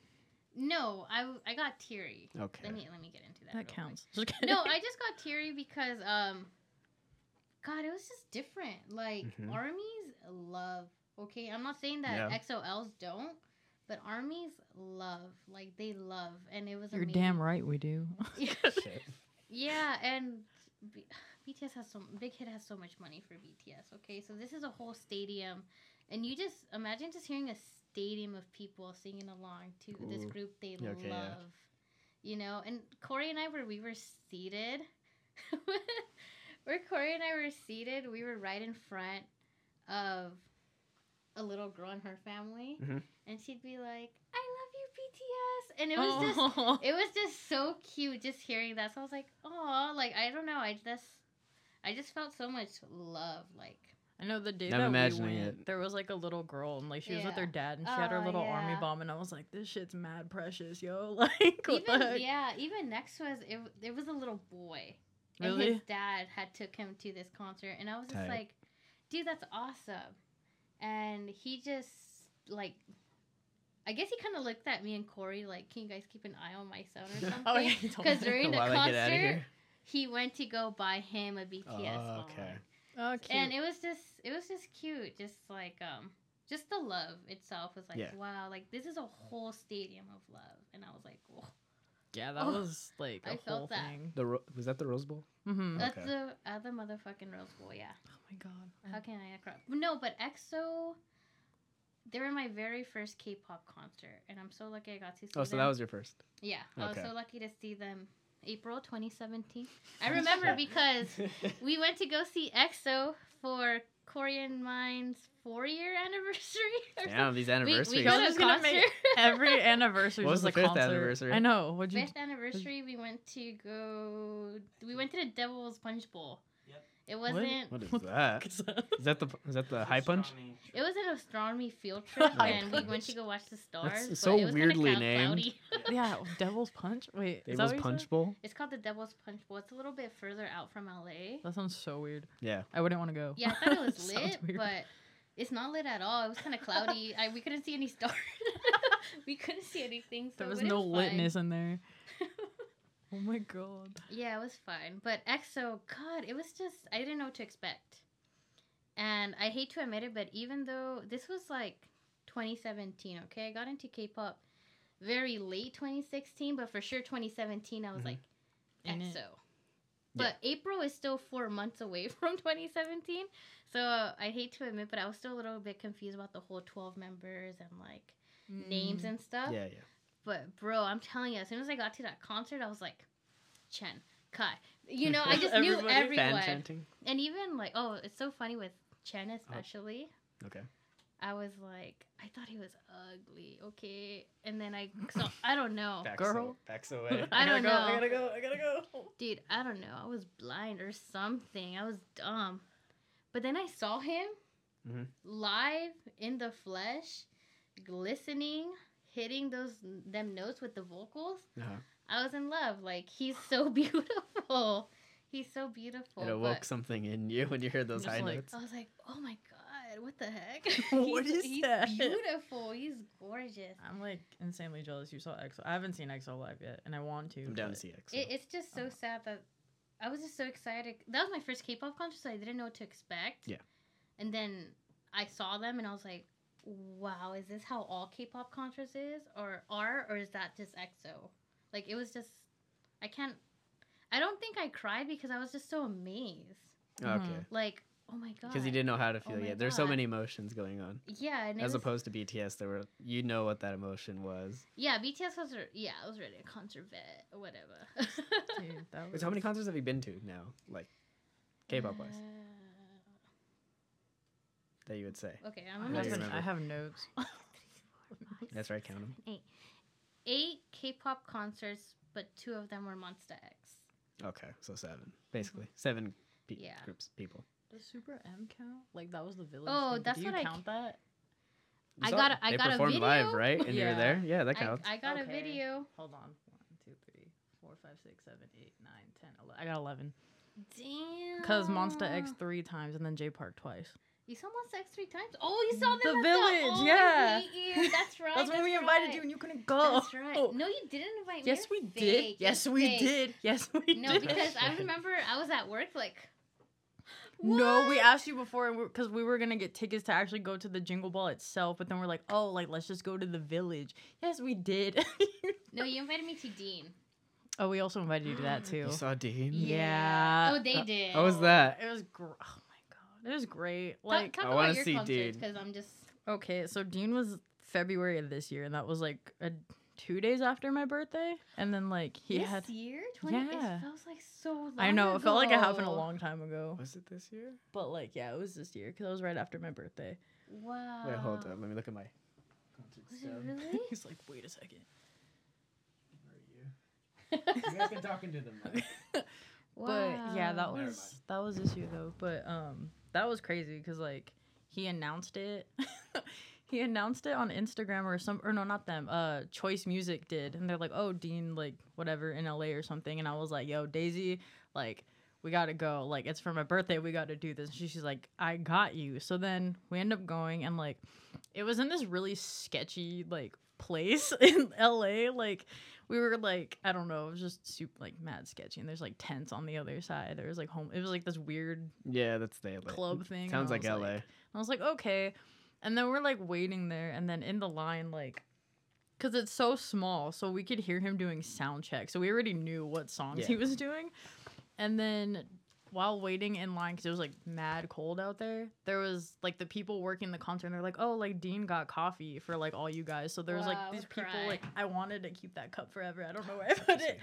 no, I I got teary. Okay. Let me let me get into that. that real counts Just. No, I just got teary because um, God, it was just different. Like Mhm. armies love. Okay, I'm not saying that Yeah. EXO-Ls don't, but armies love. Like they love, and it was. you're amazing. damn right we do Shit. Yeah, and B- BTS has so Big Hit has so much money for BTS. Okay, so this is a whole stadium, and you just imagine just hearing a stadium of people singing along to this group they Yeah, okay, yeah. love. You know, and Corey and I were we were seated. where Corey and I were seated, we were right in front of a little girl and her family, Mhm. and she'd be like, "I love you, BTS," and it was just oh. it was just so cute just hearing that. So I was like, oh, like I don't know, I just I just felt so much love. Like I know the day I'm that we went, it. there was like a little girl and like she was with her dad and she had her Oh, little army bomb and I was like, this shit's mad precious, yo. Like, what even yeah, even next to us, it it was a little boy, and his dad had took him to this concert, and I was just Tight. like, dude, that's awesome. And he just like. I guess he kind of looked at me and Corey like, "Can you guys keep an eye on my son or something?" Oh, yeah, he told Because me. during the While I get outta concert, he went to go buy him a BTS Oh, song. okay. Oh, cute. and it was just it was just cute just like um just the love itself was like Yeah. wow like this is a whole stadium of love and i was like oh, yeah, that Oh, was like a I whole felt that. thing. The Ro- was that the Rose Bowl? Mm-hmm. that's Okay. the other the motherfucking rose bowl yeah Oh my god. how can i not cry no but exo they were my very first k-pop concert and i'm so lucky i got to see them. Oh, so them that was your first. yeah i was so lucky to see them april 2017 i remember because we went to go see exo for korean mind's four year anniversary or Damn, these We, anniversaries. we Y'all got a just gonna make concert. Every anniversary What was was a the fifth concert. anniversary? I know. What'd you? Fifth anniversary, we went to go. We went to the Devil's Punch Bowl. Yep. It wasn't. What is that? Uh, is that the is that the high punch? Astronomy It was an astronomy field trip, and we went punch. to go watch the stars. but so it was kinda weirdly named. yeah, Devil's Punch. Wait, is that Devil's what Punch? Bowl. it's called the Devil's Punch Bowl. It's a little bit further out from LA. That sounds so weird. Yeah. I wouldn't want to go. Yeah, I thought it was lit, but it's not lit at all. It was kind of cloudy. I, we couldn't see any stars. we couldn't see anything. So there was but it no fine. litness in there. Oh my god. Yeah, it was fine. But EXO, God, it was just I didn't know what to expect. And I hate to admit it, but even though this was like 2017, okay, I got into K-pop very late 2016, but for sure 2017, I was Mhm. like it. EXO. But April is still four months away from 2017, so I hate to admit, but I was still a little bit confused about the whole 12 members and like names Mm. and stuff. Yeah, yeah. But bro, I'm telling you, as soon as I got to that concert, I was like, Chen, Kai. You know, I just knew Everybody? Fan everyone. chanting. And even like, oh, it's so funny with Chen especially. Okay. I was like, I thought he was ugly. Okay, and then I so I don't know, Backs Girl. aw- backs away. I gotta don't go, I gotta go. I gotta go. dude. I don't know. I was blind or something. I was dumb, but then I saw him Mhm. live in the flesh, glistening, hitting those them notes with the vocals. Uh-huh. I was in love. Like he's so beautiful. He's so beautiful. It awoke but something in you when you heard those Just high like- notes. I was like, oh my god, what the heck? What he's, is he's that? beautiful. He's gorgeous. I'm like insanely jealous. You saw EXO. I haven't seen EXO live yet, and I want to. I'm down to see X. It, it's just so Uh-huh. sad that I was just so excited. That was my first K-pop concert, so I didn't know what to expect. Yeah. And then I saw them, and I was like, "Wow, is this how all K-pop concerts is, or are, or is that just EXO?" Like it was just, I can't. I don't think I cried because I was just so amazed. Ah, okay. Mm-hmm. Like, oh my god. Because you didn't know how to oh feel my yet. There's so God. many emotions going on. Yeah, and it As was, opposed to BTS, there were you know what that emotion was. Yeah, BTS was. re- Yeah, I was ready a concert vet or whatever. Dude, that Wait, was so how many concerts have you been to now? Like K-pop wise, uh, that you would say. Okay, I I'm Yeah, gonna you have, remember. I have notes. That's right, count them. eight Eight K-pop concerts, but two of them were Monsta X. Okay, so seven, basically seven pe- Yeah. groups people. Does Super M count? Like that was the village. Oh, thing. that's Do you what I count that? You I got it. a- I they got a performed live, video. right? And you were there. Yeah, that counts. I got a video. Hold on. One, two, three, four, five, six, seven, eight, nine, ten, eleven. I got eleven. Damn. Cause Monsta X three times and then Jay Park twice. You saw Monsta X three times. Oh, you saw them The at Village, The, oh, yeah. I hate. That's right. That's when we invited right. you and you couldn't go. That's right. Oh. No, you didn't invite me. Yes, we You're did. Yes, we fake. did. Yes, we No, did. No, because I remember I was at work like. What? No, we asked you before because we were gonna get tickets to actually go to the Jingle Ball itself, but then we're like, oh, like let's just go to the village. Yes, we did. No, you invited me to Dean. oh, we also invited you to that too. You saw Dean. Yeah. Oh, they uh, did. How was that? It was gr- oh my god, it was great. Like, Like talk, I wanna see concerts Dean. because I'm just. okay, so Dean was February of this year, and that was like a, two days after my birthday, and then like he had this had. year, 20, Yeah. it feels like so long. I know it felt like it happened a long time ago, Was it this year? but like yeah, it was this year because it was right after my birthday. Wow. Wait, hold up. Let me look at my concert Was it really? He's like, wait a second. Where are you? you guys been talking to them. Right? But yeah, that was that was this year though. But um, that was crazy because like he announced it. he announced it on Instagram or some or no, not them. Uh, Choice Music did, and they're like, oh, Dean, like whatever in LA or something, and I was like, yo, Daisy, like. We gotta go. Like it's for my birthday. We gotta do this. And she, she's like, I got you. So then we end up going, and like, it was in this really sketchy like place in LA. Like we were like I don't know, it was just super like mad sketchy. And there's like tents on the other side. There was like home. It was like this weird Yeah, that's the LA. club thing. Sounds like LA. I was like okay, and then we're like waiting there, and then in the line like. Cause it's so small, so we could hear him doing sound check. So we already knew what songs Yeah. he was doing. And then while waiting in line, because it was like mad cold out there, there was like the people working the concert, and they're like, "Oh, like Dean got coffee for like all you guys." So there was Wow, like these people cry. like I wanted to keep that cup forever. I don't know where I put it,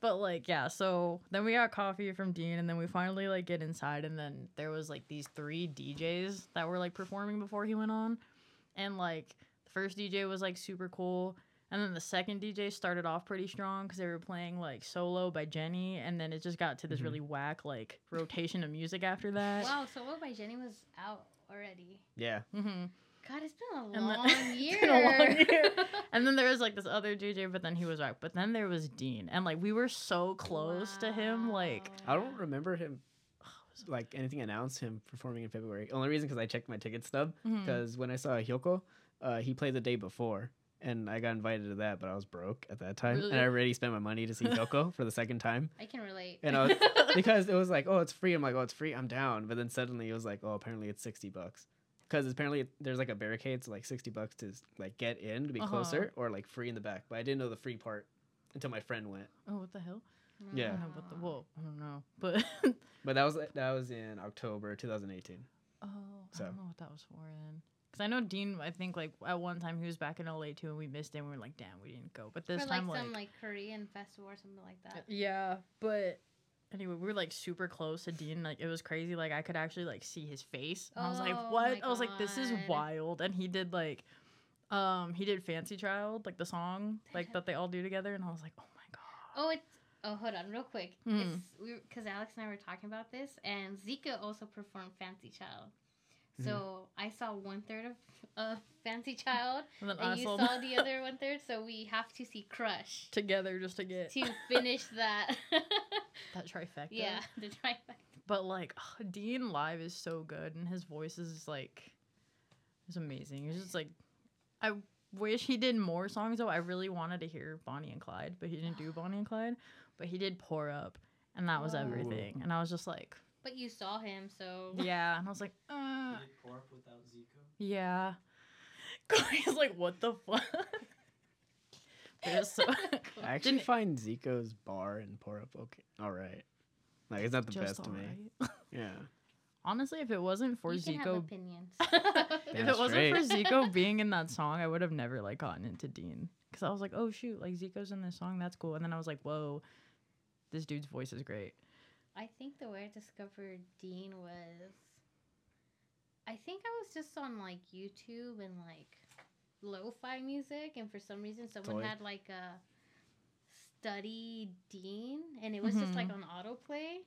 but like yeah. So then we got coffee from Dean, and then we finally like get inside, and then there was like these three DJs that were like performing before he went on, and like the first DJ was like super cool. And then the second DJ started off pretty strong because they were playing like solo by Jennie, and then it just got to this Mhm. really whack like rotation of music after that. Wow, Solo by Jennie was out already. Yeah. Mm-hmm. God, it's been a And then- long It's year. been a long year. And then there was like this other DJ, but then he was out. But then there was Dean, and like we were so close to him, like I don't remember him like anything announced him performing in February. Only reason because I checked my ticket stub because when I saw Hyukoh, uh, he played the day before. And I got invited to that, but I was broke at that time, Really? and I already spent my money to see Hyukoh for the second time I can relate. And I was- because it was like, oh, it's free. I'm like, oh, it's free. I'm down. But then suddenly it was like, oh, apparently it's sixty bucks, because apparently there's like a barricade, so like sixty bucks to like get in to be Uh-huh. closer, or like free in the back. But I didn't know the free part until my friend went. oh, what the hell? I Yeah. don't know what the whoa. I don't know, but But that was that was in October 2018. oh, So. I don't know what that was for then. Because I know Dean. I think like at one time he was back in LA too, and we missed him. We were like, damn, we didn't go. But this For time, like like, some like Korean festival or something like that. yeah, but anyway, we were like super close to Dean. Like it was crazy. Like I could actually like see his face. And I was Oh like, my what? I was like, this is wild. And he did like, um, he did Fancy Child, like the song, like that they all do together. And I was like, oh my god. Oh, it's oh, hold on, real quick. It's we because Alex and I were talking about this, and Zico also performed Fancy Child. Mm-hmm. So I saw one third of a Fancy Child, And and you saw the other one third. So we have to see Crush together just to get to finish that. that trifecta. yeah, the trifecta. But like Dean live is so good, and his voice is like, it's amazing. It's just like, I wish he did more songs though. I really wanted to hear Bonnie and Clyde, but he didn't do Bonnie and Clyde. But he did Pour Up, and that was Oh. everything. And I was just like, But you saw him, so yeah. And I was like, uh, Did it pour up without Zico? yeah. Corey's like, what the fuck? But it was so I actually Didn't- find Zico's bar and pour up okay. All right. Like it's not the just best to me. alright. Yeah. Honestly, if it wasn't for you can have Zico opinions. if it wasn't for. Zico being in that song, I would have never like gotten into Dean because I was like, oh shoot, like Zico's in this song, that's cool. And then I was like, whoa, this dude's voice is great. I think the way I discovered Dean was I think I was just on like YouTube and like lo-fi music and for some reason someone Toy. had like a study Dean and it was just like Mhm. on autoplay.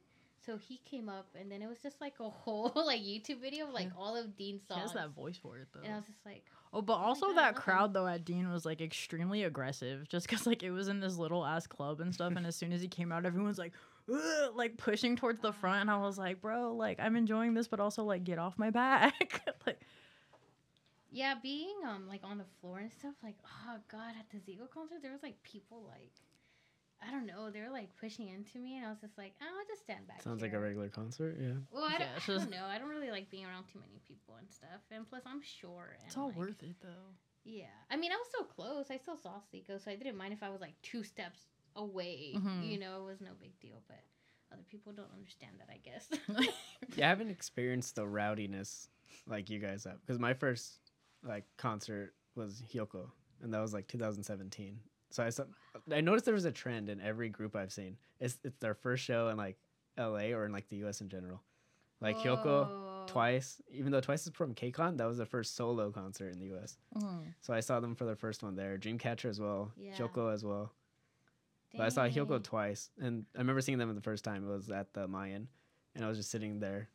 So he came up and then it was just like a whole like YouTube video of like all of Dean's songs. He has that voice for it though. And I was just like, Oh, but also God, that crowd though at Dean was like extremely aggressive, just because like it was in this little ass club and stuff. and as soon as he came out, everyone's like, like pushing towards the front, and I was like, bro, like I'm enjoying this, but also like get off my back. like yeah, being um like on the floor and stuff, like oh god, at the Zico concert there was like people like I don't know, they were like pushing into me and I was just like, oh, I'll just stand back. Sounds like a regular concert. Yeah. Well, I, Yeah, don't, I don't know. I don't really like being around too many people and stuff. And plus, I'm short. It's all like, worth it though. Yeah. I mean, I was so close. I still saw Zico, so I didn't mind if I was like two steps away. Mhm. You know, it was no big deal. But other people don't understand that, I guess. Yeah, I haven't experienced the rowdiness like you guys have because my first like concert was Hyukoh, and that was like 2017. So I saw, I noticed there was a trend in every group I've seen. It's it's their first show in like L.A. or in like the U.S. in general. Like Hyukoh twice, even though twice is from KCON, that was the first solo concert in the U.S. So I saw them for their first one there. Dreamcatcher as well, Yeah. Hyukoh as well. But I saw Hyukoh twice, and I remember seeing them the first time. It was at the Mayan, and I was just sitting there.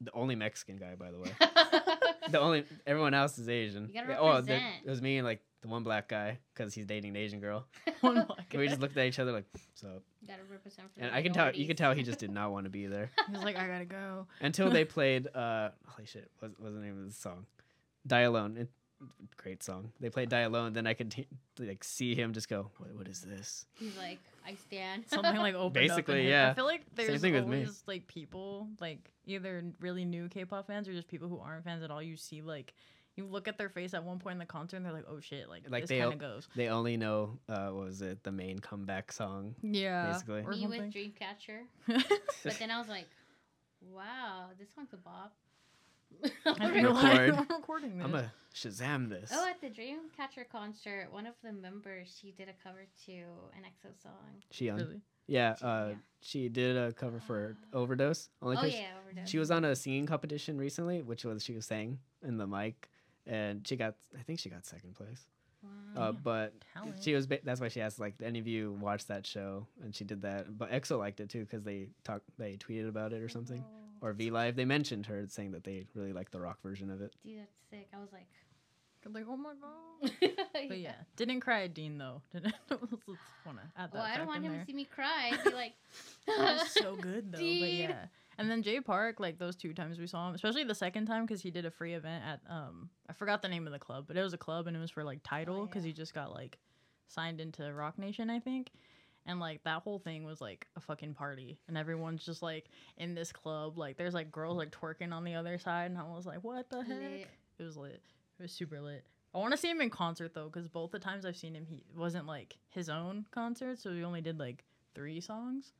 The only Mexican guy, by the way. the only everyone else is Asian. You gotta Yeah, oh, the- represent. it was me and like the one black guy because he's dating an Asian girl. One black And we just looked at each other like, "So," Gotta represent for and the I can tell you minorities. could tell he just did not want to be there He was like, I gotta go. until they played. uh Holy shit! What what was the name of the song? Die Alone. It, great song. They played Die Alone. Then I could t- like see him just go, "What what is this?" He's like, I stand. Something like opened Basically, him. yeah. I feel like Same there's thing with me. always like people like either really new K-pop fans or just people who aren't fans at all. You see like you look at their face at one point in the concert and they're like, oh shit, like, Like, this they kind all- of goes. They only know uh what was it the main comeback song. Yeah, basically. Me with Dreamcatcher. But then I was like, wow, this song's a bop. I Record. feel like I'm recording this. I'm a Shazam this. Oh, at the Dreamcatcher concert, one of the members she did a cover to an EXO song. She on. really. Yeah, She- uh, yeah. she did a cover for Overdose. Only Oh 'cause yeah, overdose. she was on a singing competition recently, which was she was sang in the mic, and she got I think she got second place. Wow. Uh, but Talent. she was ba- that's why she asked like, any of you watch that show?" And she did that. But EXO liked it too because they talked, they tweeted about it or something, Oh, or V Live. They mentioned her saying that they really liked the rock version of it. Dude, that's sick. I was like, like, oh my god. But yeah, didn't cry at Dean though. Didn't wanna add that. Well, I don't want him there. to see me cry. I'd be like, It was so good though. But Dean. yeah. And then Jay Park, like those two times we saw him, especially the second time because he did a free event at um I forgot the name of the club, but it was a club and it was for like title because yeah. he just got like signed into Roc Nation, I think. And like that whole thing was like a fucking party, and everyone's just like in this club. Like there's like girls like twerking on the other side, and I was like, what the heck? Lit. It was lit. It was super lit. I want to see him in concert though, because both the times I've seen him, he wasn't like his own concert, so he only did like three songs.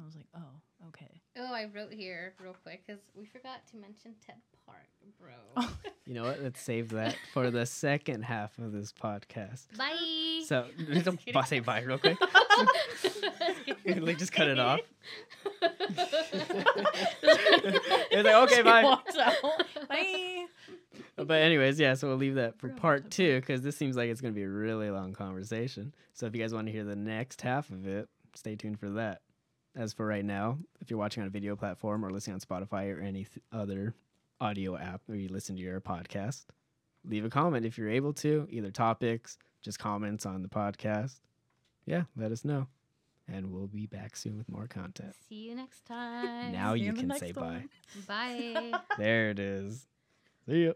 I was like, oh, okay. oh, I wrote here real quick because we forgot to mention Ted bro. You know what? Let's save that for the second half of this podcast. Bye. So don't say bye real quick. like just cut it off. It's like okay, She bye. Bye. But anyways, yeah. So we'll leave that for part two because this seems like it's gonna be a really long conversation. So if you guys want to hear the next half of it, stay tuned for that. As for right now, if you're watching on a video platform or listening on Spotify or any th- other audio app where you listen to your podcast, leave a comment if you're able to, either topics, just comments on the podcast. Yeah, let us know. And we'll be back soon with more content. See you next time. Now See you can say bye. one. Bye. There it is. See ya.